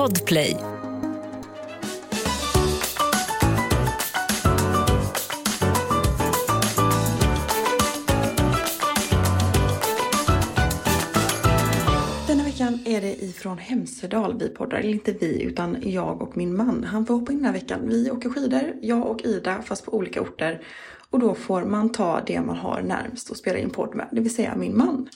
Podplay. Denna veckan är det ifrån Hemsedal vi poddar. Eller inte vi, utan jag och min man. Han får hoppa in den här veckan. Vi åker skidor, jag och Ida, fast på olika orter. Och då får man ta det man har närmst och spela in podd med, det vill säga min man.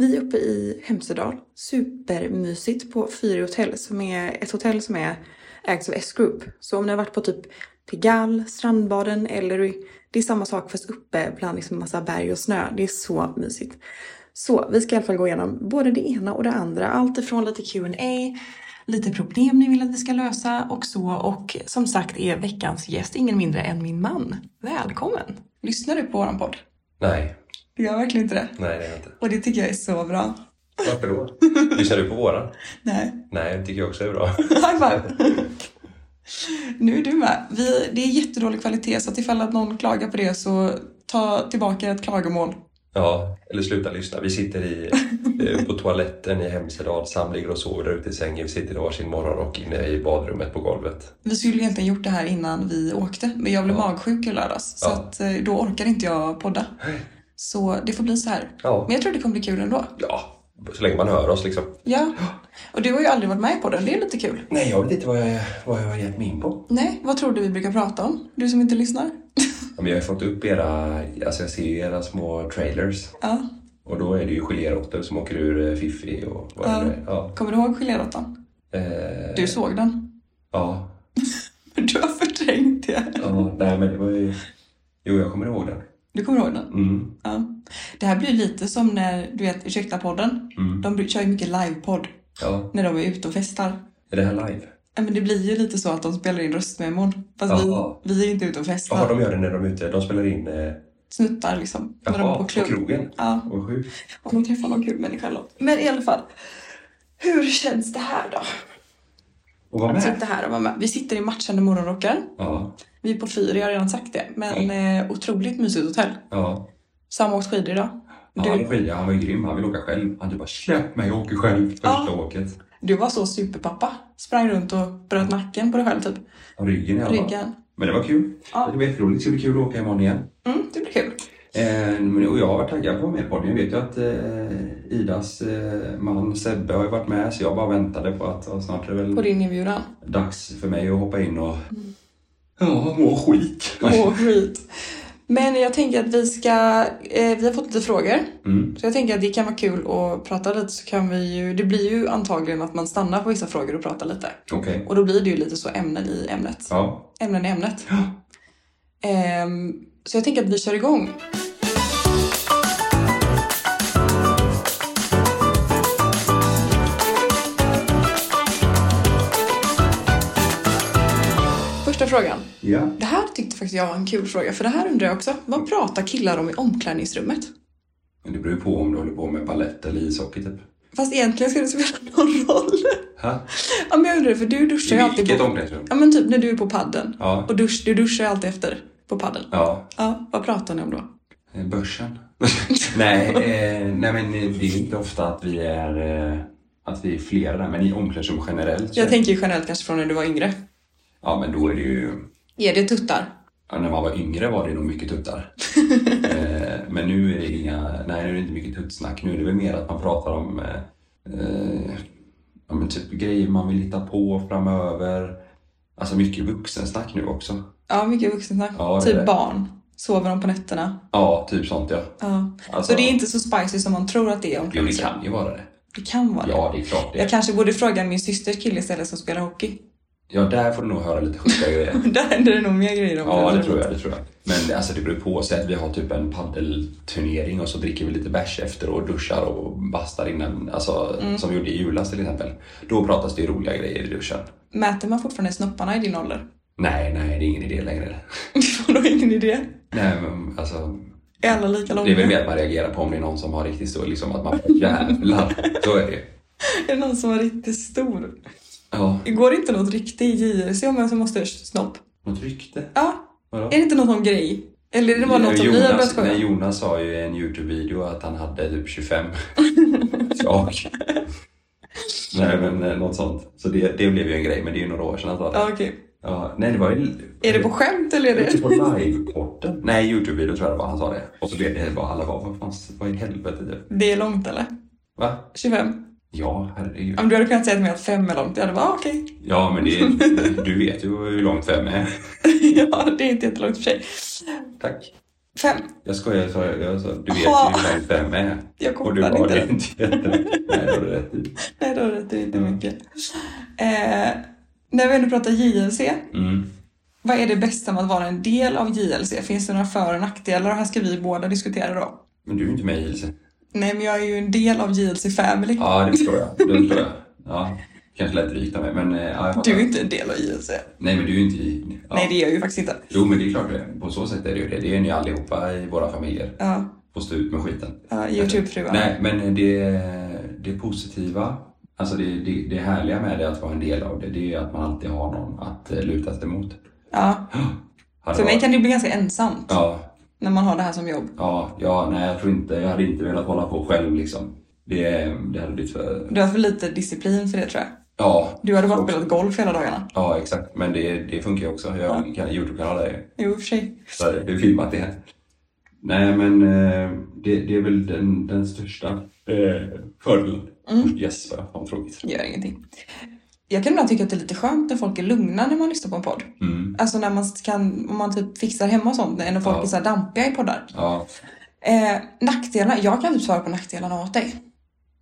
Vi är uppe i Hemsedal. Supermysigt på Fyri hotell, som är ett hotell som är ägs av S-Group. Så om ni har varit på typ Pigalle, Strandbaden eller det är samma sak fast uppe bland liksom massa berg och snö. Det är så mysigt. Så vi ska i alla fall gå igenom både det ena och det andra. Allt ifrån lite Q&A, lite problem ni vill att vi ska lösa och så. Och som sagt är veckans gäst ingen mindre än min man. Välkommen! Lyssnar du på våran podd? Nej, jag gör verkligen inte det. nej det jag inte. Och det tycker jag är så bra. Varför då? Lyssnar du på våran? Nej. Nej, det tycker jag också är bra. High five! Nu är du med. Vi, det är jättedålig kvalitet så att ifall att någon klagar på det så ta tillbaka ett klagomål. Ja, eller sluta lyssna. Vi sitter i, eh, på toaletten i Hemsedal, Sam ligger och sover där ute i sängen. Vi sitter i varsin morgonrock inne i badrummet på golvet. Vi skulle egentligen gjort det här innan vi åkte, men jag blev Ja. magsjuk i lördags. Så Ja. att, eh, då orkar inte jag podda. Så det får bli så här. Ja. Men jag tror det kommer bli kul ändå. Ja, så länge man hör oss liksom. Ja. Och du har ju aldrig varit med i podden, det är lite kul. Nej, jag vet inte vad jag, vad jag har gett mig in på. Nej, vad tror du vi brukar prata om? Du som inte lyssnar? Ja, Men jag har fått upp era, alltså jag ser ju era små trailers. Ja. Och då är det ju geléråttor som åker ur eh, Fiffi och vad Ja. är det? Ja. Kommer du ihåg geléråttan? Eh, Du såg den. Ja. Du har förträngt det. ja. Nej, men det var ju... Jo, jag kommer ihåg den. Du kommer ihåg den? Mm. Ja. Det här blir lite som när, du vet, Ursäkta-podden. Mm. De kör ju mycket livepodd Ja. när de är ute och festar. Är det här live? Ja, men det blir ju lite så att de spelar in röstmemon. Fast Jaha. vi, vi är inte ute och festar. Ja, de gör det när de är ute. De spelar in... Eh, Snuttar liksom. när de är jaha, på på, klubb. krogen. Ja, Vad sjukt. om de träffar någon kul människa eller något. Men i alla fall. Hur känns det här då? Och var Att med. sitta här och vara med. Vi sitter i matchande morgonrockar. Ja. Vi är på Fyr, jag har redan sagt det. Men eh, otroligt mysigt hotell. Ja. Sam åkt skidor idag. Ja, Du, han, var skit- han var ju grym. Han vill åka själv. Han typ bara släpp mig, jag åker själv första Ja. åket. du var så superpappa. Sprang runt och bröt nacken på dig själv typ. Ryggen i alla fall. Ryggen. Men det var kul. Ja. Det var jätteroligt. Det ska bli kul att åka imorgon igen. Mm, det blir kul. Eh, och jag har varit taggad på att vara med i podden. Jag vet ju att eh, Idas eh, man Sebbe har ju varit med så jag bara väntade på att snart är det väl På din inbjudan. dags för mig att hoppa in och ja, må skit. Åh, skit. Men jag tänker att vi ska, eh, vi har fått lite frågor. Mm. Så jag tänker att det kan vara kul att prata lite så kan vi ju, det blir ju antagligen att man stannar på vissa frågor och pratar lite. Okej. Och då blir det ju lite så ämnen i ämnet. Ja. Ämnen i ämnet. Ja. Ehm, så jag tänker att vi kör igång. Frågan. Ja. Det här tyckte faktiskt jag var en kul fråga, för det här undrar jag också. Vad pratar killar om i omklädningsrummet? Men det beror ju på om du håller på med ballett eller ishockey typ. Fast egentligen ska det spela någon roll. Ha? Ja, men jag undrar, för du duschar ju I alltid vilket på... omklädningsrum? Ja, men typ när du är på padden. Ja. Och dusch, du duschar ju alltid efter på padden. Ja. Ja, vad pratar ni om då? Eh, Börsen? nej, eh, nej, men eh, det är inte ofta att vi är, eh, att vi är flera där, men i omklädningsrum generellt. så- Jag tänker ju generellt kanske från när du var yngre. Ja, men då är det ju... Är det tuttar? Ja, när man var yngre var det nog mycket tuttar. eh, men nu är det inga... Nej, nu är det inte mycket tuttsnack. Nu är det väl mer att man pratar om eh, eh, ja, men typ grejer man vill hitta på framöver. Alltså mycket vuxensnack nu också. Ja, mycket vuxensnack. Ja, typ det. barn. Sover de på nätterna? Ja, typ sånt ja. Ja. Alltså, Så det är inte så spicy som man tror att det är Jo, det kan ju vara det. Det kan vara det. Ja, det är klart det. Jag kanske borde fråga min systers kille istället som spelar hockey. Ja, där får du nog höra lite sjuka grejer. Där händer det nog mer grejer om Ja, det tror jag. Det tror jag. Men alltså, det beror på. Säg att vi har typ en paddelturnering och så dricker vi lite bärs efter och duschar och bastar innan. Alltså, Mm. som vi gjorde i julas till exempel. Då pratas det ju roliga grejer i duschen. Mäter man fortfarande snopparna i din ålder? Nej, nej, det är ingen idé längre. Vadå ingen idé? Nej, men alltså. Är alla lika långa? Det är väl mer att man reagerar på om det är någon som har riktigt stor, liksom att man jävlar. Så är det. Är det någon som var riktigt stor? Ja, Går det inte något rykte i JRC om vem som måste ha snopp? något rykte. Ja, Vadå? är det inte någon sån grej? Eller är det bara något som vi har börjat Jonas, skoja? nej, Jonas sa ju i en Youtube-video att han hade typ 25. Jag. Nej men eh, något sånt. Så det, det blev ju en grej, men det är ju några år sedan han sa det. Ja, okej. Ja, nej det var ju... Är det på skämt eller är det... På liveporten? Nej, Youtube-video tror jag det var han sa det. Och så blev det bara, alla bara, vad fan, vad i helvete typ. Det är långt eller? Va? 25? Ja, herregud. Om du hade kunnat säga till mig att fem är långt, jag hade bara ah, okej. Ja, men det, du vet ju hur långt fem är. ja, det är inte jättelångt i för sig. Tack. Fem. Jag skojar, jag sa, jag sa du vet ju hur långt fem är. Jag Och du bara, det inte. är inte jätte... Nej, det har du rätt i. Nej, då är det inte Mm. mycket. Eh, när vi ändå pratar JLC, Mm. vad är det bästa med att vara en del av JLC? Finns det några för och nackdelar? Och här ska vi båda diskutera då. Men du är ju inte med i JLC. Nej, men jag är ju en del av JLC Family. Ja, det förstår jag. Det förstår jag. Ja, kanske lätt drygt av mig, men eh, ja. Du är inte en del av JLC. Nej, men du är ju inte. Ja. Nej, det är jag ju faktiskt inte. Jo, men det är klart det. På så sätt är det ju det. Det är ni allihopa i våra familjer. Ja, Får stå ut med skiten. ja Youtube-fruar. Nej, men det, det positiva, alltså det, det, det härliga med det att vara en del av det, det är att man alltid har någon att eh, luta sig emot. Ja, för mig kan det bli ganska ensamt Ja, när man har det här som jobb. ja, ja, nej jag tror inte, jag hade inte velat hålla på själv liksom. Det, det hade blivit för... Du har för lite disciplin för det tror jag. Ja. Du hade bara spelat golf hela dagarna. Ja, exakt. Men det, det funkar ju också. Jag har en Youtube-kanal där Jo, för sig. Så det är filmat det. Nej, men eh, det, det är väl den, den största eh, fördelen. Mm. Yes, vad tråkigt. Gör ingenting. Jag kan ibland tycka att det är lite skönt när folk är lugna när man lyssnar på en podd. Mm. Alltså när man kan, om man typ fixar hemma och sånt, när folk Ja. är så här dampiga i poddar. Ja, Eh, nackdelarna, jag kan typ svara på nackdelarna åt dig.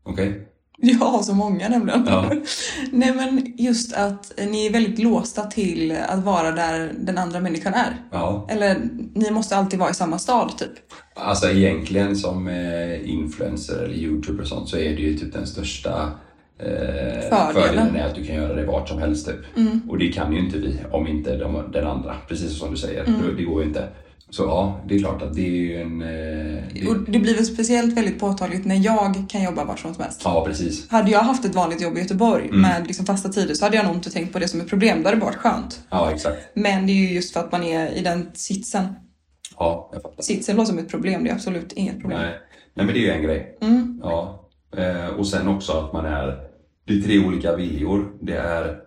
okej. Jag har så många nämligen. Ja. Nej men just att ni är väldigt låsta till att vara där den andra människan är. Ja. Eller ni måste alltid vara i samma stad typ. Alltså egentligen som eh, influencer eller youtuber och sånt så är det ju typ den största eh, Fördelen. är att du kan göra det vart som helst typ. Och det kan ju inte vi om inte de, den andra, precis som du säger. Det, det går ju inte. Så ja, det är klart att det är ju en... Eh, det, Och det blir väl speciellt väldigt påtagligt när jag kan jobba vart som helst. ja, precis. Hade jag haft ett vanligt jobb i Göteborg Mm. med liksom fasta tider så hade jag nog inte tänkt på det som ett problem. Det hade varit skönt. Ja, exakt. Men det är ju just för att man är i den sitsen. Ja, jag fattar. Sitsen låter som ett problem, det är absolut inget problem. Nej. Nej, men det är ju en grej. Mm. Ja. Eh, och sen också att man är... Det är tre olika viljor. Det är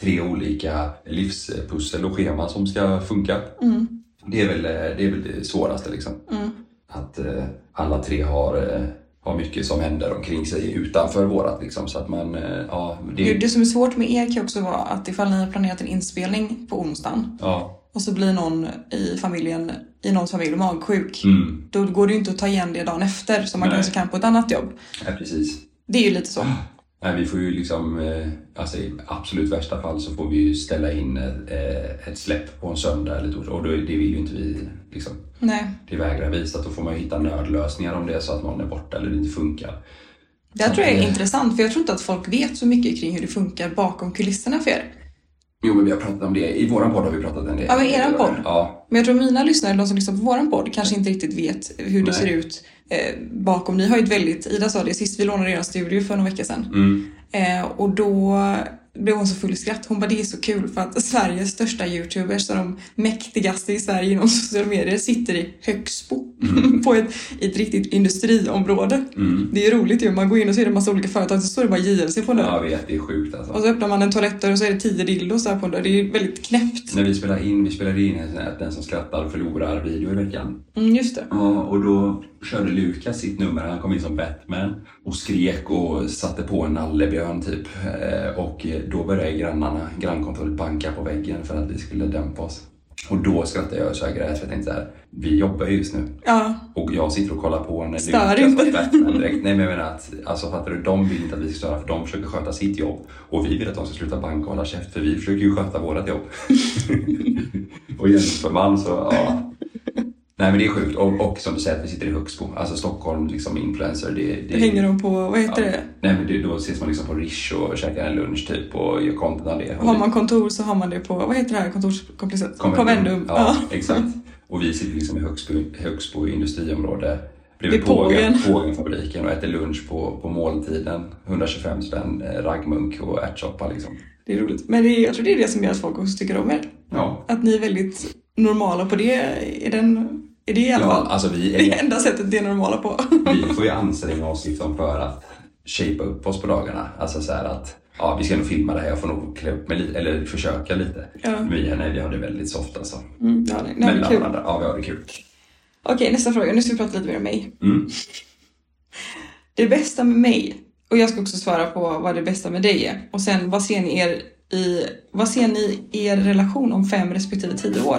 tre olika livspussel och scheman som ska funka. Mm. Det är väl, eh, det, är väl det svåraste liksom. Mm. Att eh, alla tre har, har mycket som händer omkring sig utanför vårat liksom. Så att man, ja, Det, det, som är svårt med er kan också vara att ifall ni har planerat en inspelning på onsdagen ja. och så blir någon i familjen, i någons familj magsjuk. Mm, Då går det ju inte att ta igen det dagen efter som man Nej. kanske kan på ett annat jobb. ja, precis. Det är ju lite så. Nej, vi får ju liksom, eh, alltså i absolut värsta fall så får vi ju ställa in eh, ett släpp på en söndag eller torsdag och då, det vill ju inte vi liksom. Nej. Det vägrar vi, så att då får man ju hitta nödlösningar om det är så att någon är borta eller det inte funkar. Det här tror jag är intressant för jag tror inte att folk vet så mycket kring hur det funkar bakom kulisserna för er. Jo, men vi har pratat om det. I våran podd har vi pratat en del. Ja, men eran podd? Ja, Men jag tror mina lyssnare, de som lyssnar på våran podd, kanske inte riktigt vet hur det Nej. ser ut eh, bakom. Ni har ju ett väldigt, Ida sa det sist vi lånade er studio för några veckor sedan. mm, Eh, och då blev hon så full i skratt. Hon bara, det är så kul för att Sveriges största youtubers de mäktigaste i Sverige inom sociala medier sitter i Högsbo. på ett, ett riktigt industriområde. mm. Det är ju roligt ju. Man går in och ser en massa olika företag så står det bara JLC på en dörr. Jag vet, det är sjukt alltså. Och så öppnar man en toalett och så är det tio dildos där på en dörr. Det är ju väldigt knäppt. När vi spelade in, vi spelade in en sån här Den som skrattar förlorar video i veckan. Mm, just det. Ja, och då körde Lukas sitt nummer. Han kom in som Batman och skrek och satte på en nallebjörn typ. Eh, Och då började grannarna, grannkontoret banka på väggen för att vi skulle dämpa oss. Och då skrattade jag så jag grät för jag tänkte så här, vi jobbar ju just nu. Ja, Och jag sitter och kollar på när Stör Lukas var Batman direkt. Nej men jag menar att, alltså fattar du, de vill inte att vi ska störa för de försöker sköta sitt jobb. Och vi vill att de ska sluta banka och hålla käft för vi försöker ju sköta vårat jobb. och jämför man så, ja. Nej men det är sjukt. Och, och som du säger att vi sitter i Högsbo, alltså Stockholm, liksom influencer. Det, det, hänger de på, vad heter ja. det? Nej men det, då ses man liksom på Rish och käkar en lunch typ och gör content av det. Har man kontor så har man det på, vad heter det här kontorskomplexet? Convendum. Ja, exakt. Och vi sitter liksom i Högsbo, Högsbo industriområde Vid bredvid Pågen. Pågen, Pågenfabriken och äter lunch på, på måltiden. 125 spänn, eh, raggmunk och ärtsoppa liksom. Det är roligt. Men det jag tror det är det som gör att folk också tycker om er. Ja. Att ni är väldigt normala på det. Är, den, är det i alla Ja, fall alltså vi, det är, enda sättet det är normala på? vi får ju anstränga oss liksom för att shapea upp oss på dagarna. Alltså så här att ja, vi ska nog filma det här, jag får nog klä upp mig lite, eller försöka lite. Ja. Vi, nej, vi har det väldigt soft alltså. Mm, ja, nej, Mellan kul. varandra. Ja, vi har det kul. Okej, nästa fråga. Nu ska vi prata lite mer om mig. Mm. Det bästa med mig, och jag ska också svara på vad det bästa med dig är. Och sen, vad ser ni er i, vad ser ni er relation om fem respektive tio år?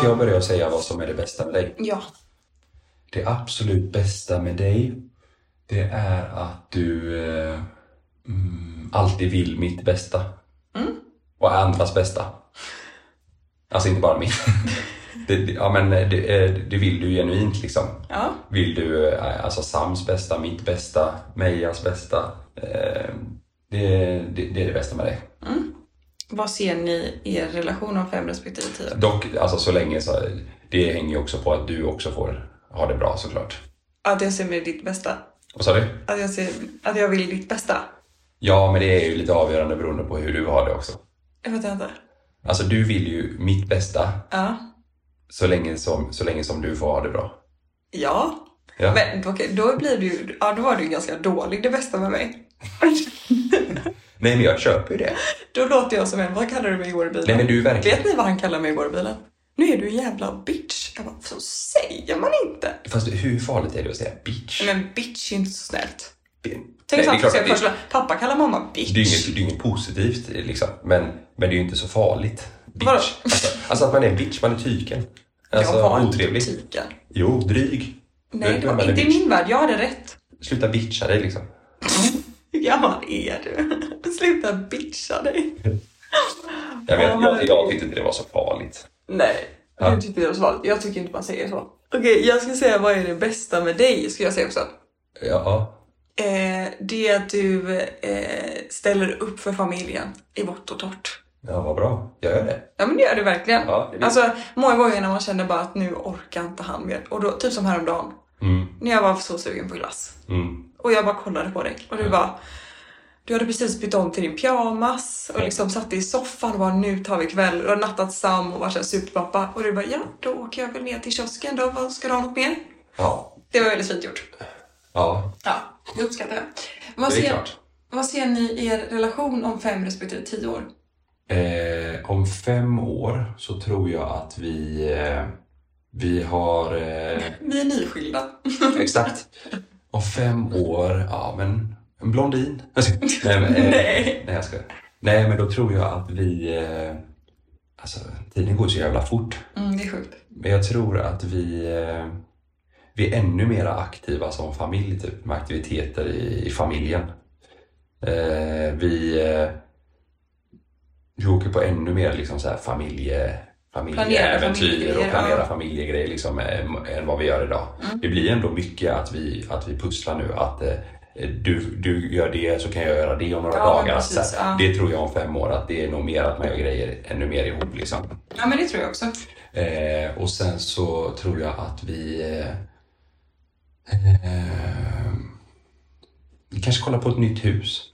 Ska jag börja säga vad som är det bästa med dig? Ja. Det absolut bästa med dig, det är att du eh, mm, alltid vill mitt bästa. Och andras bästa. Alltså inte bara mitt. det, det, ja, men det, eh, det vill du genuint liksom. Ja. Vill du eh, alltså Sams bästa, mitt bästa, Mejas bästa. Eh, det, det, det är det bästa med dig. Vad ser ni i er relation om fem respektive tio år? Dock, alltså så länge så, det hänger ju också på att du också får ha det bra såklart. Att jag ser med ditt bästa. Vad sa du? Att jag, ser, att jag vill ditt bästa. Ja, men det är ju lite avgörande beroende på hur du har det också. Jag vet inte. Alltså du vill ju mitt bästa Ja. så länge som, så länge som du får ha det bra. Ja. Ja. Men okej, då blir du ja då var du ganska dålig det bästa med mig. Nej, men jag köper ju det. Då låter jag som en, vad kallade du mig igår i bilen? Nej, men du verkligen... Vet ni vad han kallade mig igår i bilen? Nu är du en jävla bitch. Jag bara, så säger man inte. Fast hur farligt är det att säga bitch? Men bitch är inte så snällt. Nej, Tänk det så är klart det, pappa kallar mamma bitch. det, är inget, det är inget positivt liksom. Men, men det är ju inte så farligt. Bitch. Alltså, alltså att man är bitch, man är tyken. Alltså jag var otrevlig. inte tyken. Jo, dryg. Nej, det var inte i min värld. Jag hade rätt. Sluta bitcha dig liksom. Hur gammal är du? Sluta bitcha dig. Jag, vet, Ja, jag, jag tyckte inte det var så farligt. Nej, Ja. du tyckte det var så vanligt. Jag tycker inte man säger så. Okej, jag ska säga vad är det bästa med dig, ska jag säga också. Ja. Eh, det är att du eh, ställer upp för familjen i vått och torrt. Ja, vad bra. Jag gör det. Ja men det gör du verkligen. Ja, det alltså många gånger när man känner bara att nu orkar inte han mer. Och då, typ som häromdagen. Mm. När jag var så sugen på glass. Mm. Och jag bara kollade på dig och du bara du hade precis bytt om till din pyjamas och liksom satt i soffan och bara nu tar vi kväll. Du hade nattat Sam och var såhär superpappa. Och du bara ja, då åker jag väl ner till kiosken då. Vad ska du ha något mer? Ja. Det var väldigt fint gjort. Ja, Ja, jag uppskattar det. Vad det är ser, klart. vad ser ni i er relation om fem respektive tio år? Eh, om fem år så tror jag att vi, eh, vi har... Eh, Vi är nyskilda. exakt. Om fem år, ja men en blondin. nej, men, eh, Nej. nej, jag ska. Nej, men då tror jag att vi... Eh, alltså, tiden går så jävla fort. Mm, det är sjukt. Men jag tror att vi, eh, vi är ännu mer aktiva som familj, typ, med aktiviteter i, i familjen. Eh, vi, vi åker på ännu mer liksom, så här, familje, familjeäventyr och planerar ja. Mm. familjegrejer liksom, eh, än vad vi gör idag. Det blir ändå mycket att vi, att vi pusslar nu. Att eh, du, du gör det så kan jag göra det om några Ja, dagar. precis, ja. Det tror jag om fem år, att det är nog mer att man gör grejer ännu mer ihop. Liksom. Ja, men det tror jag också. Eh, och sen så tror jag att vi... Eh, eh, kanske kollar på ett nytt hus.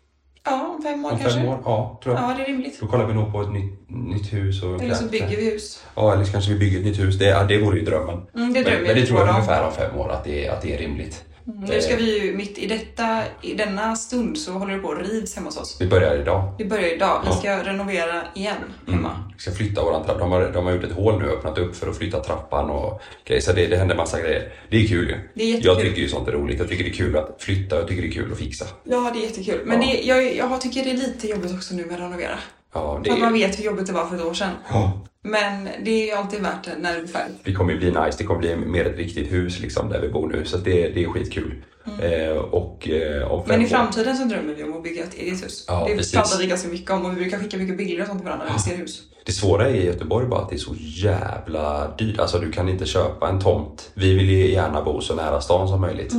Fem år Om kanske. fem år? Ja, tror jag. Ja, det är rimligt. Då kollar vi nog på ett nytt, nytt hus. Och Eller så bygger vi hus. Ja, eller så kanske vi bygger ett nytt hus. Det, det vore ju drömmen. Mm, det drömmer men, men det tror jag ungefär om fem år, att det, att det är rimligt. Nu ska vi ju mitt i detta, i denna stund så håller det på att rivs hemma hos oss. Vi börjar idag. Det börjar idag. Vi Ja. ska renovera igen hemma. Mm. Vi ska flytta våran trappa. De har, de har gjort ett hål nu och öppnat upp för att flytta trappan och grejer. Så det, det händer massa grejer. Det är kul ju. Det är jättekul. Jag tycker ju sånt är roligt. Jag tycker det är kul att flytta och jag tycker det är kul att fixa. Ja, det är jättekul. Men Ja. det, jag, jag tycker det är lite jobbigt också nu med att renovera. Ja, det För att man vet hur jobbigt det var för ett år sedan. Ja. Men det är ju alltid värt det när det blir färdigt. Det kommer ju bli nice. Det kommer bli mer ett riktigt hus liksom där vi bor nu. Så det, det är skitkul. Eh, och eh, Men i framtiden så drömmer vi om att bygga ett eget hus. Ja, det pratar vi ganska mycket om och vi brukar skicka mycket bilder och sånt till varandra när vi ser hus. Det svåra i Göteborg bara att det är så jävla dyrt. Alltså du kan inte köpa en tomt. Vi vill ju gärna bo så nära stan som möjligt.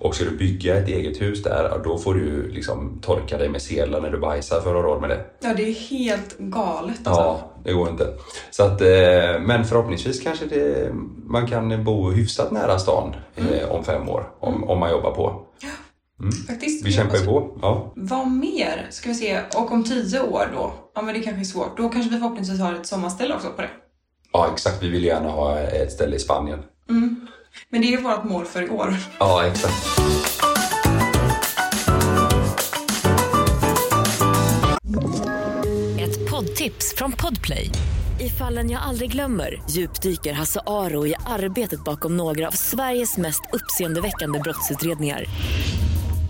Och ska du bygga ett eget hus där, då får du liksom torka dig med sedlar när du bajsar för att ha råd med det. Ja, det är helt galet alltså. Ja, det går inte. Så att, eh, men förhoppningsvis kanske det, man kan bo hyfsat nära stan eh, om fem år. Om, om man jobbar på. Faktiskt. Vi kämpar ju på. Ja. Vad mer ska vi se? Och om tio år då? Ja, men det kanske är svårt. Då kanske vi förhoppningsvis har ett sommarställe också på det. ja, exakt. Vi vill gärna ha ett ställe i Spanien. Men det är ju vårt mål för i år. Ja, exakt. Ett poddtips från Podplay. I fallen jag aldrig glömmer djupdyker Hasse Aro i arbetet bakom några av Sveriges mest uppseendeväckande brottsutredningar.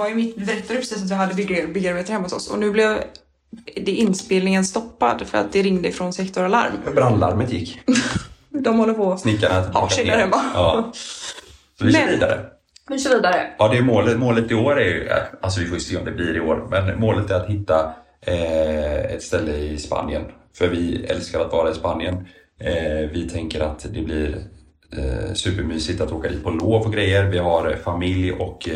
Var ju mitt, vi berättade precis att vi hade bygg- byggarbetare hemma hos oss och nu blev det inspelningen stoppad för att det ringde från sektoralarm. Brandlarmet gick. De håller på Snickarna Ja, sig där hemma. Ja. Så vi kör Men- vidare. Vi kör vidare. Ja, det är målet, målet i år är ju, äh, alltså vi får ju se om det blir i år, men målet är att hitta eh, ett ställe i Spanien. För vi älskar att vara i Spanien. Eh, vi tänker att det blir eh, supermysigt att åka dit på lov och grejer. Vi har eh, familj och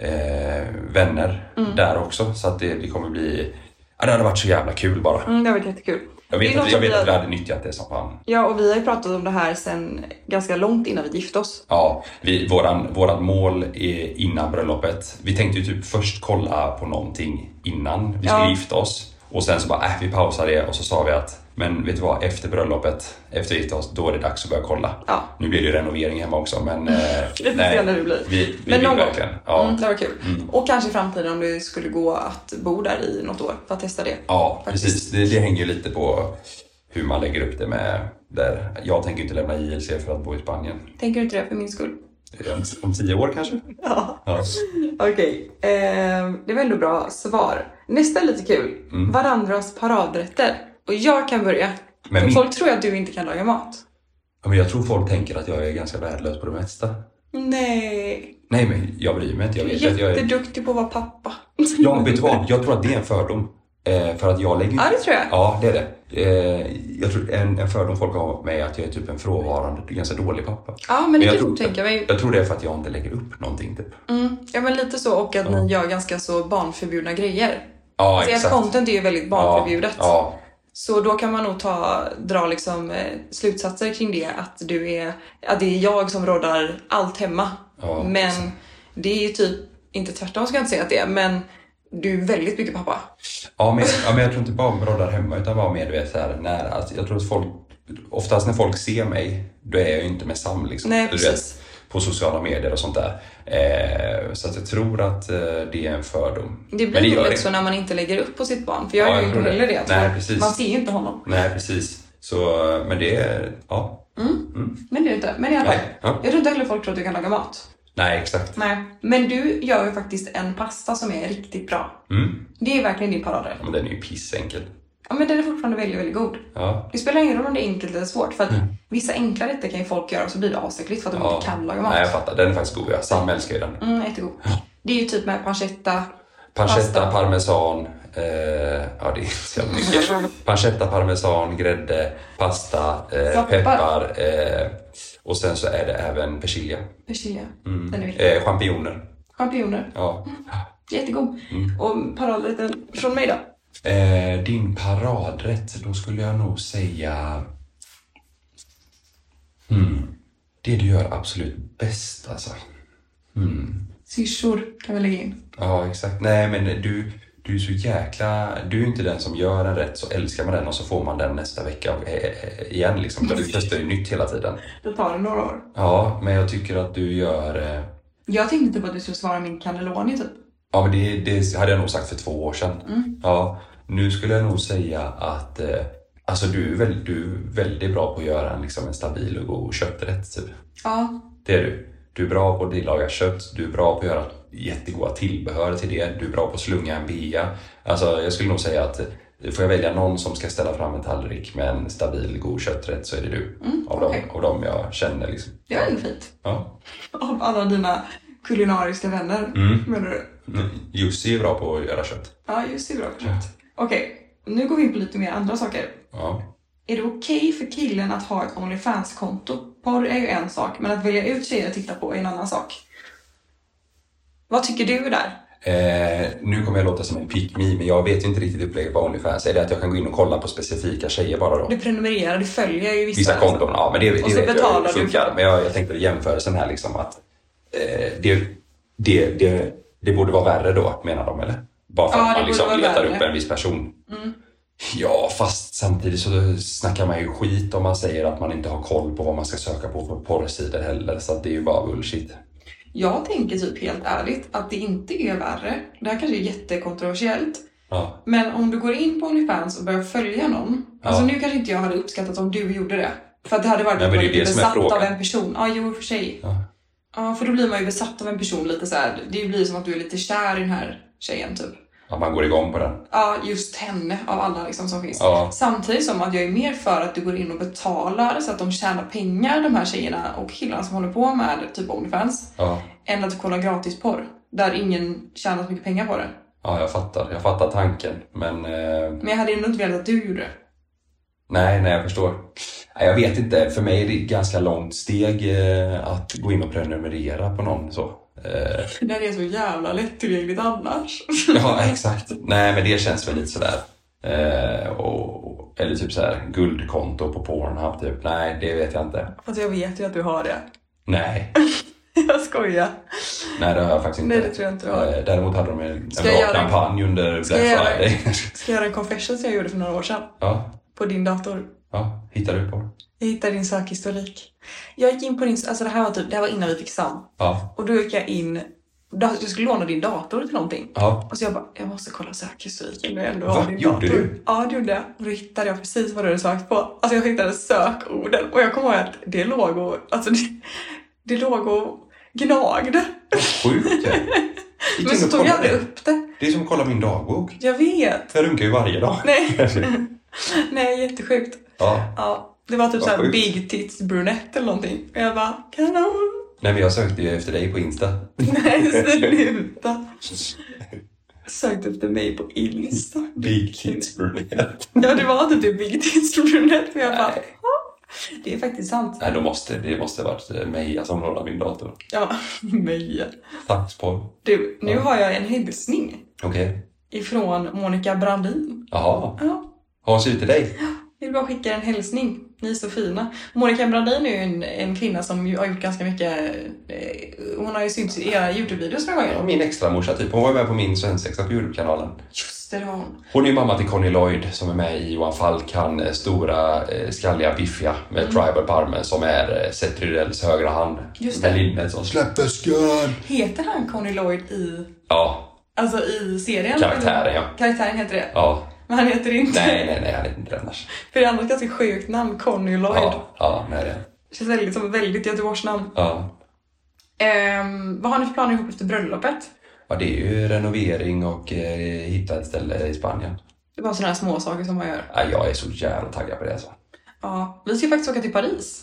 eh, vänner Mm. där också, så att det, det kommer bli Ja, det hade varit så jävla kul bara. Mm, det har varit jättekul. Jag vet, att, jag vet vi att vi hade nyttjat det som fan. Ja, och vi har ju pratat om det här sen ganska långt innan vi gifte oss. Ja, vi, våran, vårat mål är innan bröllopet. Vi tänkte ju typ först kolla på någonting innan vi skulle Ja. gifta oss. Och sen så bara, äh, vi pausar det och så sa vi att, men vet du vad, efter bröllopet, efter vi gifte oss, då är det dags att börja kolla. Ja. Nu blir det ju renovering hemma också, men... Eh, Vi får se när det blir. Vi, vi Men vill någon gång. Ja. Mm, det var kul. Och kanske i framtiden om det skulle gå att bo där i något år för att testa det. Ja, Faktiskt. precis. Det, det hänger ju lite på hur man lägger upp det med där. Jag tänker inte lämna JLC för att bo i Spanien. Tänker du inte det för min skull? Om, om tio år kanske? Ja. Ja. Okej, eh, det var ändå bra svar. Nästa är lite kul. Mm. Varandras paradrätter. Och jag kan börja. Men min- Folk tror att du inte kan laga mat. Ja, men jag tror folk tänker att jag är ganska värdelös på det mesta. Nej. Nej, men jag bryr mig inte. Jag Du vet är jag är... jätteduktig på att vara pappa. Ja, vet du vad? Jag tror att det är en fördom. Eh, för att jag lägger Ja, det tror jag. Ja, det är det. Eh, jag tror en, en fördom folk har med mig är att jag är typ en frånvarande, ganska dålig pappa. Ja, men det jag kan tror, jag tänka mig. Jag tror det är för att jag inte lägger upp någonting typ. Mm. Ja, men lite så. Och att ni gör ganska så barnförbjudna grejer. Ja, Alltså, ert exakt. content är ju väldigt barnförbjudet. Ja, Så då kan man nog ta, dra liksom, eh, slutsatser kring det. Att, du är, att det är jag som råddar allt hemma. Ja, men exakt. det är ju typ, inte tvärtom ska jag inte säga att det är, men du är väldigt mycket pappa. ja, men, ja, men jag tror inte bara om roddar hemma utan bara mer du vet, så här, nära. Alltså, jag tror att folk, oftast när folk ser mig, då är jag ju inte med Sam liksom. Nej, precis. På sociala medier och sånt där. Eh, så att jag tror att eh, det är en fördom. Det blir nog lätt så när man inte lägger upp på sitt barn. För jag Ja, jag ju inte heller det. Nej, man- precis. Man ser ju inte honom. Nej, precis. Så, men det är, ja. Men det är inte. Men i alla fall. Ja. Jag tror inte heller folk tror att du kan laga mat. Nej, exakt. Nej. Men du gör ju faktiskt en pasta som är riktigt bra. Mm. Det är verkligen din paradrätt. Ja, men den är ju pissenkel. Ja, men den är fortfarande väldigt, väldigt god. Ja. Det spelar ingen roll om det är enkelt eller svårt. För att vissa enkla rätter kan ju folk göra och så blir det asäckligt för att de ja. inte kan laga mat. Nej, jag fattar. Den är faktiskt god. Ja. Sam älskar ju den. Mm, jättegod. Det är ju typ med pancetta. Pancetta, Pasta. parmesan. Eh, ja, det är så mycket. Pancetta, parmesan, grädde, pasta, eh, peppar. Eh, och sen så är det även persilja. Persilja. Den är viktig. Eh, champinjoner. Champinjoner. Ja. Jättegod. Mm. Och paradrätten från mig då? Eh, din paradrätt, då skulle jag nog säga... Hmm. Det du gör absolut bäst alltså. Syrsor kan vi lägga in. Ja, exakt. Nej, men du, du är så jäkla... Du är inte den som gör en rätt så älskar man den och så får man den nästa vecka eh, eh, igen liksom. Du testar ju nytt hela tiden. Då tar det några år. Ja, men jag tycker att du gör... eh, Jag tänkte typ att du skulle svara min cannelloni typ. Ja, men det, det hade jag nog sagt för två år sedan. Mm. Ja, nu skulle jag nog säga att eh, alltså du, är väl, du är väldigt bra på att göra en, liksom, en stabil och god kötträtt. Typ. Ja, Det är du. Du är bra på att tillaga kött, du är bra på att göra jättegoda tillbehör till det, du är bra på att slunga en bea. Alltså, jag skulle nog säga att eh, får jag välja någon som ska ställa fram en tallrik med en stabil, god kötträtt så är det du. av, okej. dem, av dem jag känner. Liksom. det är ju fint. Ja. Av alla dina kulinariska vänner, Mm. menar du? Jussi är bra på att göra kött. Ja, just det. Bra på kött. Okej, nu går vi in på lite mer andra saker. Ja. Är det okej för killen att ha ett OnlyFans-konto? Porr är ju en sak, men att välja ut tjejer att titta på är en annan sak. Vad tycker du där? Eh, nu kommer jag låta som en pick me, men jag vet ju inte riktigt upplägget på Onlyfans. Är det att jag kan gå in och kolla på specifika tjejer bara då? Du prenumererar, du följer ju vissa. Vissa konton, ja men det, det Och så vet jag betalar hur det du funkar. för- Men jag, jag tänkte jämförelsen här liksom att eh, det, det, det, det borde vara värre då, menar de eller? Bara för Ja, att man liksom letar värre. Mm. upp en viss person. Ja, fast samtidigt så snackar man ju skit om man säger att man inte har koll på vad man ska söka på på porrsidor heller. Så att det är ju bara bullshit. Jag tänker typ helt ärligt att det inte är värre. Det här kanske är jättekontroversiellt. Ja, Men om du går in på Onlyfans och börjar följa någon. Alltså Ja. nu kanske inte jag hade uppskattat om du gjorde det. För att det hade varit Nej, att som är besatt av en person. Ja, jo för sig. Ja. Ja, för då blir man ju besatt av en person lite så här. Det blir som att du är lite kär i den här tjejen typ. att man går igång på den. Ja, just henne av alla liksom som finns. Ja. Samtidigt som att jag är mer för att du går in och betalar så att de tjänar pengar, de här tjejerna och killarna som håller på med typ Onlyfans. Ja. Än att du kollar gratisporr. Där ingen tjänar så mycket pengar på det. ja, jag fattar. Jag fattar tanken. Men eh, Men jag hade ändå inte velat att du gjorde det. Nej, nej, jag förstår. Nej, Jag vet inte, för mig är det ett ganska långt steg eh, att gå in och prenumerera på någon så. Eh, Det är så jävla lättillgängligt annars. ja, exakt. Nej, men det känns väl lite sådär. Eh, och, eller typ så här guldkonto på Pornhub, typ. Nej, det vet jag inte. Fast jag vet ju att du har det. Nej, Jag skojar. nej det har jag faktiskt inte. Nej, det tror jag inte du har. Däremot hade de en, bra göra en- kampanj under Ska Black jag göra en- Friday. Ska jag göra en confession som jag gjorde för några år sedan? ja, På din dator. ja, hittar du på? Jag hittade din sökhistorik. Jag gick in på din, alltså det här var typ, det här var innan vi fick Sam. Ja, Och då gick jag in, jag skulle låna din dator till någonting. ja. Och så jag bara, jag måste kolla sökhistoriken jag ändå Va? din Gjorde dator. du? Ja, det gjorde jag. Och då hittade jag precis vad du hade sökt på. Alltså jag hittade sökorden. Och jag kommer ihåg att det låg och, alltså det, det låg och gnagde. Sjukt ju. Gick Men så tog jag aldrig upp det. Det är som att kolla min dagbok. Jag vet. Jag runkar ju varje dag. Nej. Nej, jättesjukt. Ja. Ja, det var typ såhär big tits brunette eller någonting. Och jag bara, kanon. Nej men jag sökte ju efter dig på Insta. Nej, sluta. Sökte efter mig på Insta. Big Kids Brunette. Ja, det var inte typ big tits brunette. Men jag bara, Nej. "Ja, det är faktiskt sant. Nej, då måste, det måste varit eh, Meja som lånade min dator. Ja, Meja. Tacksporr. Du, nu Ja. har jag en hälsning Okej. ifrån Monica Brandin. Jaha. Ja, Hon skrivit till dig? jag vill bara skicka en hälsning. Ni är så fina. Monica Brandin är ju en, en kvinna som har gjort ganska mycket... Eh, hon har ju synts i era Youtube-videos några Ja, gånger. min extra morsa typ. Hon var med på min svensexa på Youtube-kanalen. Just det, det har hon. Hon är ju mamma till Conny Lloyd som är med i Johan Falk. Han eh, stora, eh, skalliga, biffiga med tribal på armen som är Seth Ryddells högra hand. Just Med det. linnet som släpp väskan. Heter han Conny Lloyd i... Ja, Alltså i serien? Karaktären, ja. Karaktären heter det. ja. Men han heter inte... Nej, nej, nej, han är inte det annars. För det är annars ganska sjukt namn, Conny Lloyd. Ja, ja, nej det. Det känns väldigt som ett väldigt Göteborgsnamn. Ja. Ehm, vad har ni för planer ihop efter bröllopet? ja, det är ju renovering och eh, hitta ett ställe i Spanien. Det var sådana här små saker som man gör. Ja, jag är så jävla taggad på det alltså. Ja, vi ska faktiskt åka till Paris.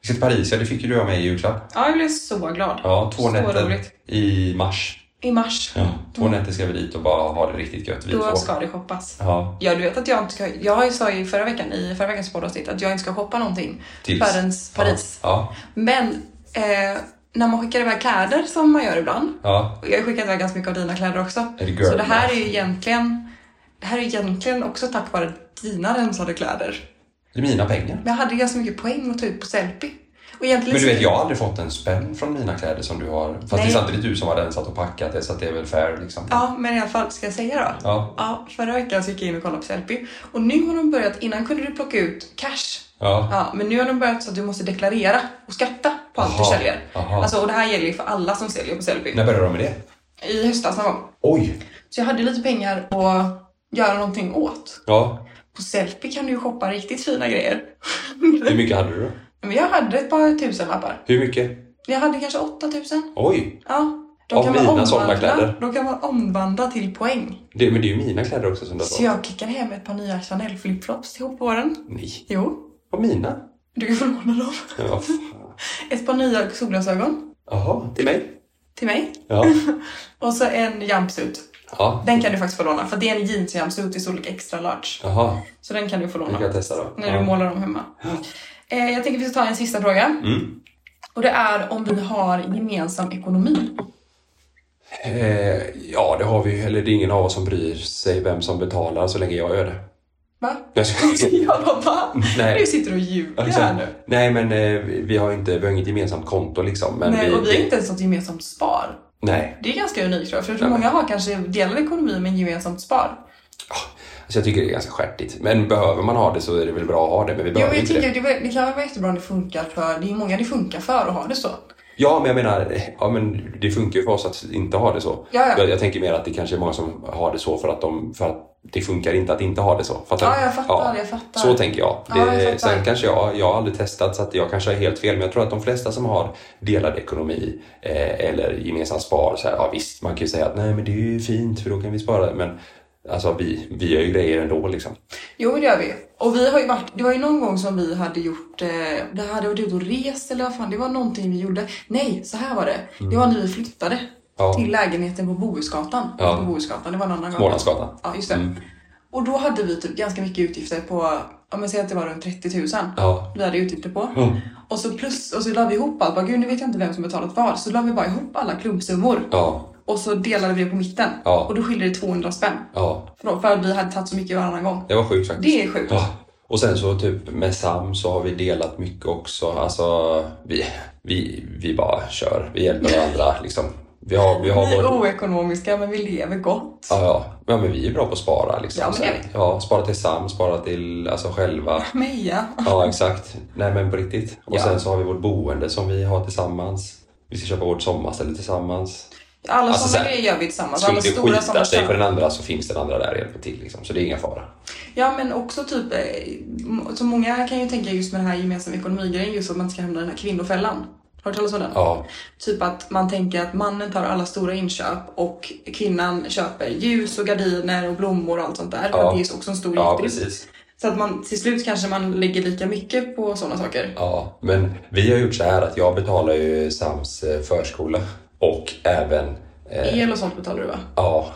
Vi ska till Paris, ja det fick ju du av mig i julklapp. Ja, jag blev så glad. Ja, två Så nätter roligt. i mars. I mars. Ja, två nätter ska vi dit och bara ha det riktigt gött vi Då två. ska det shoppas. Ja, Ja, du vet att jag inte ska... Jag sa ju förra veckan i förra veckans poddavsnitt att jag inte ska shoppa någonting tills. förrän Paris. Ja, Men eh, när man skickar iväg kläder som man gör ibland. ja. och Jag har skickat iväg ganska mycket av dina kläder också. Det Så det här är ju egentligen... Det här är egentligen också tack vare dina rensade kläder. Det är mina pengar. Men jag hade ganska mycket poäng att ta ut på Sellpy. Men du vet, jag har aldrig fått en spänn från mina kläder som du har. Fast Nej. det är samtidigt du som har rensat och packat det så att det är väl fair liksom. Ja, men i alla fall, ska jag säga då? Ja. Ja, förra veckan så gick jag in och kollade på Sellpy. Och nu har de börjat, innan kunde du plocka ut cash. Ja. Ja, men nu har de börjat så att du måste deklarera och skatta på allt Jaha, du säljer. jaha. Alltså, och det här gäller ju för alla som säljer på Sellpy. När började de med det? i höstas någon gång. Oj! Så jag hade lite pengar att göra någonting åt. Ja. På Sellpy kan du ju shoppa riktigt fina grejer. Hur mycket hade du då? Men jag hade ett par tusen lappar. Hur mycket? Jag hade kanske 8000. Oj! Ja. Av mina sådana kläder? Då kan man omvandla till poäng. Det, men det är ju mina kläder också som du har Så jag kickade hem ett par nya Chanel flipflops till våren. Nej. Jo, Av mina? du kan få låna dem. Ja. Ett par nya solglasögon Jaha, till mig? till mig. Ja. Och så en jumpsuit. Ja. Den kan du faktiskt få låna för det är en jeans jumpsuit i storlek extra large. Jaha, Så den kan du få låna. kan jag testa då. När ja. du målar dem hemma. Eh, jag tänker vi ska ta en sista fråga. Mm. Och det är om vi har gemensam ekonomi. Eh, ja, det har vi. Eller det är ingen av oss som bryr sig vem som betalar så länge jag gör det. Va? Jag bara, va? Nej. Du sitter och ljuger Alltså, här nu. nej, men eh, vi- har inte, vi har inget gemensamt konto liksom. Men Nej, vi, och vi har inte ens något gemensamt spar. Nej. Det är ganska unikt tror jag. För jag tror många har kanske delad ekonomi men gemensamt spar. Så jag tycker det är ganska stjärtigt. Men behöver man ha det så är det väl bra att ha det. Men vi Jo, behöver jag inte tycker det. det, det kan väl vara jättebra om det funkar för, det är många det funkar för att ha det så. Ja, men jag menar, ja, men det funkar ju för oss att inte ha det så. Ja, ja. Jag, jag tänker mer att det kanske är många som har det så för att, de, för att det funkar inte att inte ha det så. Fattar? Ja, jag fattar, jag fattar. Så tänker jag. Ja, jag Det, fattar. sen kanske jag, jag har aldrig testat så att jag kanske är helt fel. Men jag tror att de flesta som har delad ekonomi eh, eller gemensamt spar, så här, ja visst, man kan ju säga att nej men det är ju fint för då kan vi spara. Men alltså vi, vi gör ju grejer ändå liksom. Jo, det gör vi. Och vi har ju varit, det var ju någon gång som vi hade gjort, eh, det hade varit ute och rest eller vad fan, det var någonting vi gjorde. Nej, så här var det. Det var när vi flyttade Mm. Ja. till lägenheten på Bohusgatan. Ja. På Bohusgatan, det var en annan gång. Smålandsgatan. Ja, just det. Mm. Och då hade vi typ ganska mycket utgifter på, om jag säger att det var runt 30 000. Ja. Vi hade utgifter på. Ja. Och så plus, och så la vi ihop allt. Bara, Gud, nu vet jag inte vem som betalat vad. Så la vi bara ihop alla klumpsummor. Ja, Och så delade vi det på mitten. Ja. Och då skilde det 200 spänn. ja. För, för att vi hade tagit så mycket varannan gång. Det var sjukt faktiskt. Det är sjukt. Ja. Och sen så typ med Sam så har vi delat mycket också. Alltså vi, vi, vi bara kör. Vi hjälper varandra liksom. Vi har, vi har Vi är vår- oekonomiska men vi lever gott. Ja, ja. ja, men vi är bra på att spara. Liksom. Ja, men det är vi. ja, spara till Sam, spara till alltså, själva. Meja. Ja, exakt. Nej, men på riktigt. Och Ja. sen så har vi vårt boende som vi har tillsammans. Vi ska köpa vårt sommarställe tillsammans. Alla Alltså, sådana grejer gör vi tillsammans. Skulle Alla det stora skita sig för den andra så finns den andra där och hjälper till. Liksom. Så det är inga fara. Ja men också typ, eh, så många kan ju tänka just med den här gemensamma ekonomigrejen just att man ska hamna i den här kvinnofällan. Har du talat om den? Ja, Typ att man tänker att mannen tar alla stora inköp och kvinnan köper ljus och gardiner och blommor och allt sånt där. Ja. Det är också en stor ja precis. Så att man till slut kanske man lägger lika mycket på sådana saker. Ja, men vi har gjort så här att jag betalar ju Sams eh, förskola och även eh, El och sånt betalar du va? Ja.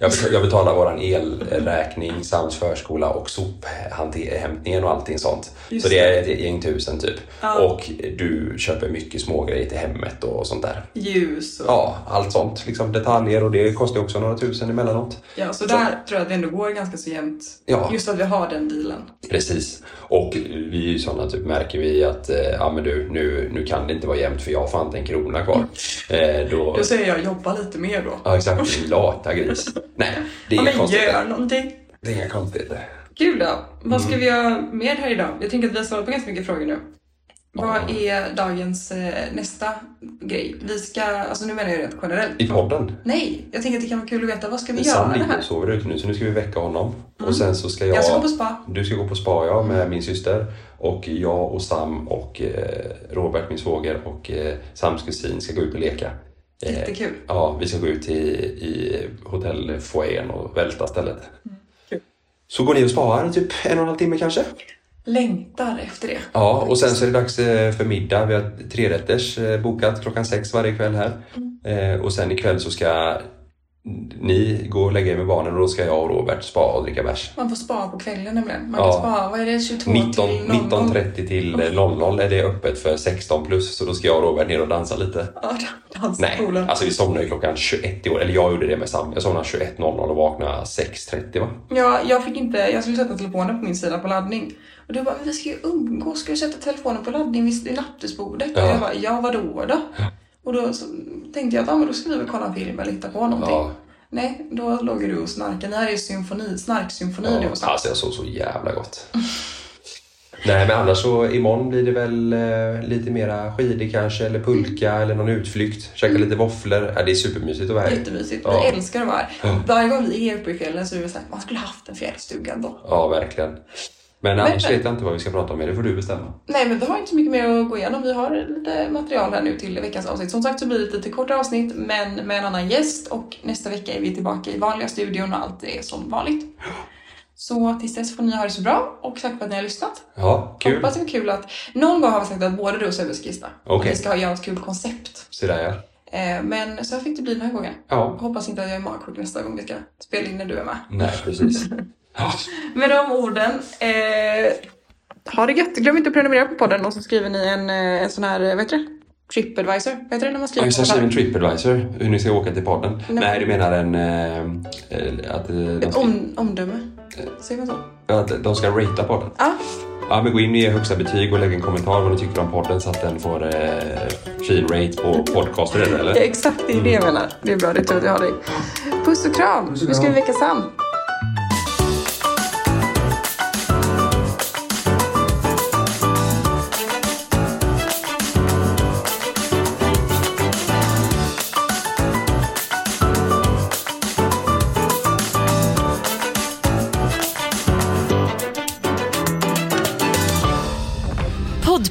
Jag betalar, våran elräkning, Sams förskola och sophämtningen och allting sånt. Just så det är ett gäng tusen typ. Ja. Och du köper mycket smågrejer till hemmet och sånt där. Ljus och... Ja, allt sånt. Liksom detaljer och det kostar också några tusen emellanåt. Ja, så där tror jag att det ändå går ganska så jämnt. Ja. Just att vi har den dealen. Precis. Och vi är ju sådana typ, märker vi att eh, ja men du, nu, nu kan det inte vara jämnt för jag har fan inte en krona kvar. Eh, då, Då säger jag jobba lite mer då. ja exakt, lata gris. Nej, det är Ja, inga men konstigheter. gör någonting. Det är inga konstigheter. Kul då. Vad Mm. ska vi göra mer här idag? Jag tänker att vi har svarat på ganska mycket frågor nu. Vad är dagens eh, nästa grej? Vi ska, alltså nu menar jag rent generellt. I podden? Nej, jag tänker att det kan vara kul att veta vad ska vi Sam göra ligger här? och sover ute nu så nu ska vi väcka honom. Och sen så ska jag... Jag ska gå på spa. Du ska gå på spa ja, med min syster. Och jag och Sam och eh, Robert, min svåger och eh, Sams kusin ska gå ut och leka. Eh, Jättekul. Ja, vi ska gå ut i, i hotellfoajén och välta stället. Mm, kul. Så går ni och sparar typ en och en halv timme kanske? Längtar efter det. Ja, och sen så är det dags eh, för middag. Vi har trerätters eh, bokat klockan sex varje kväll här. Mm. Eh, och sen ikväll så ska ni gå och lägga er med barnen och då ska jag och Robert spa och dricka bärs. Man får spa på kvällen nämligen. Man Ja. kan spa, vad är det, 22 19 till 00? 19.30 till eh, 00 är det öppet för 16 plus så då ska jag och Robert ner och dansa lite. Ja, dans Nej, poolen. alltså vi somnade ju klockan 21 i år. Eller jag gjorde det med Sam. Jag somnade 21.00 och vaknade 6.30 va? Ja, jag fick inte, jag skulle sätta telefonen på min sida på laddning. Och du bara, men vi ska ju umgås, ska du sätta telefonen på laddning vid nattduksbordet? Ja. Och jag bara, ja vadå då? Och då tänkte jag att ja, men då ska vi väl kolla en film eller hitta på någonting. Ja. Nej, då låg du och snarkade. Ni hade ju symfoni, snarksymfoni du Ja, och Sam. alltså jag sov så jävla gott. Nej, men annars så imorgon blir det väl eh, lite mera skidor kanske, eller pulka eller någon utflykt. Käka lite våfflor. Ja, det är supermysigt att vara här. Jättemysigt. Ja. Vi älskar att vara här. Varje gång vi är uppe i fjällen så är det så här, man skulle haft en fjällstuga då. Ja, verkligen. Men annars vet jag inte vad vi ska prata om. Det får du bestämma. Nej, men vi har inte så mycket mer att gå igenom. Vi har lite material här nu till veckans avsnitt. Som sagt så blir det ett lite kortare avsnitt, men med en annan gäst. Och nästa vecka är vi tillbaka i vanliga studion och allt är som vanligt. Så tills dess får ni ha det så bra och tack för att ni har lyssnat. Ja, kul. Hoppas det var kul att någon gång har vi sagt att både du och Sebbe ska gista. Okej. Vi ska göra ett kul koncept. Så där ja. Eh, Men så här fick det bli den här gången. Ja. Hoppas inte att jag är magsjuk nästa gång vi ska spela in när du är med. Nej, precis. Med de orden. Eh, ha det gött. Glöm inte att prenumerera på podden och så skriver ni en, eh, en sån här, eh, vad heter det? Tripadvisor. Vad heter det när man Ja, skriver? just det, skriv en tripadvisor hur ni ska åka till podden. Nej. Nej, du menar en... Eh, eh, att, de Ett ska, om, omdöme. Säger man så? att de ska ratea podden. Ja. Ja, men gå in och ge högsta betyg och lägg en kommentar vad ni tycker om podden så att den får eh, fin rate på podcaster eller? ja, exakt. Det är det jag menar. Det är bra. Det är tur att jag har dig. Puss och kram. Nu ska vi väcka Sam.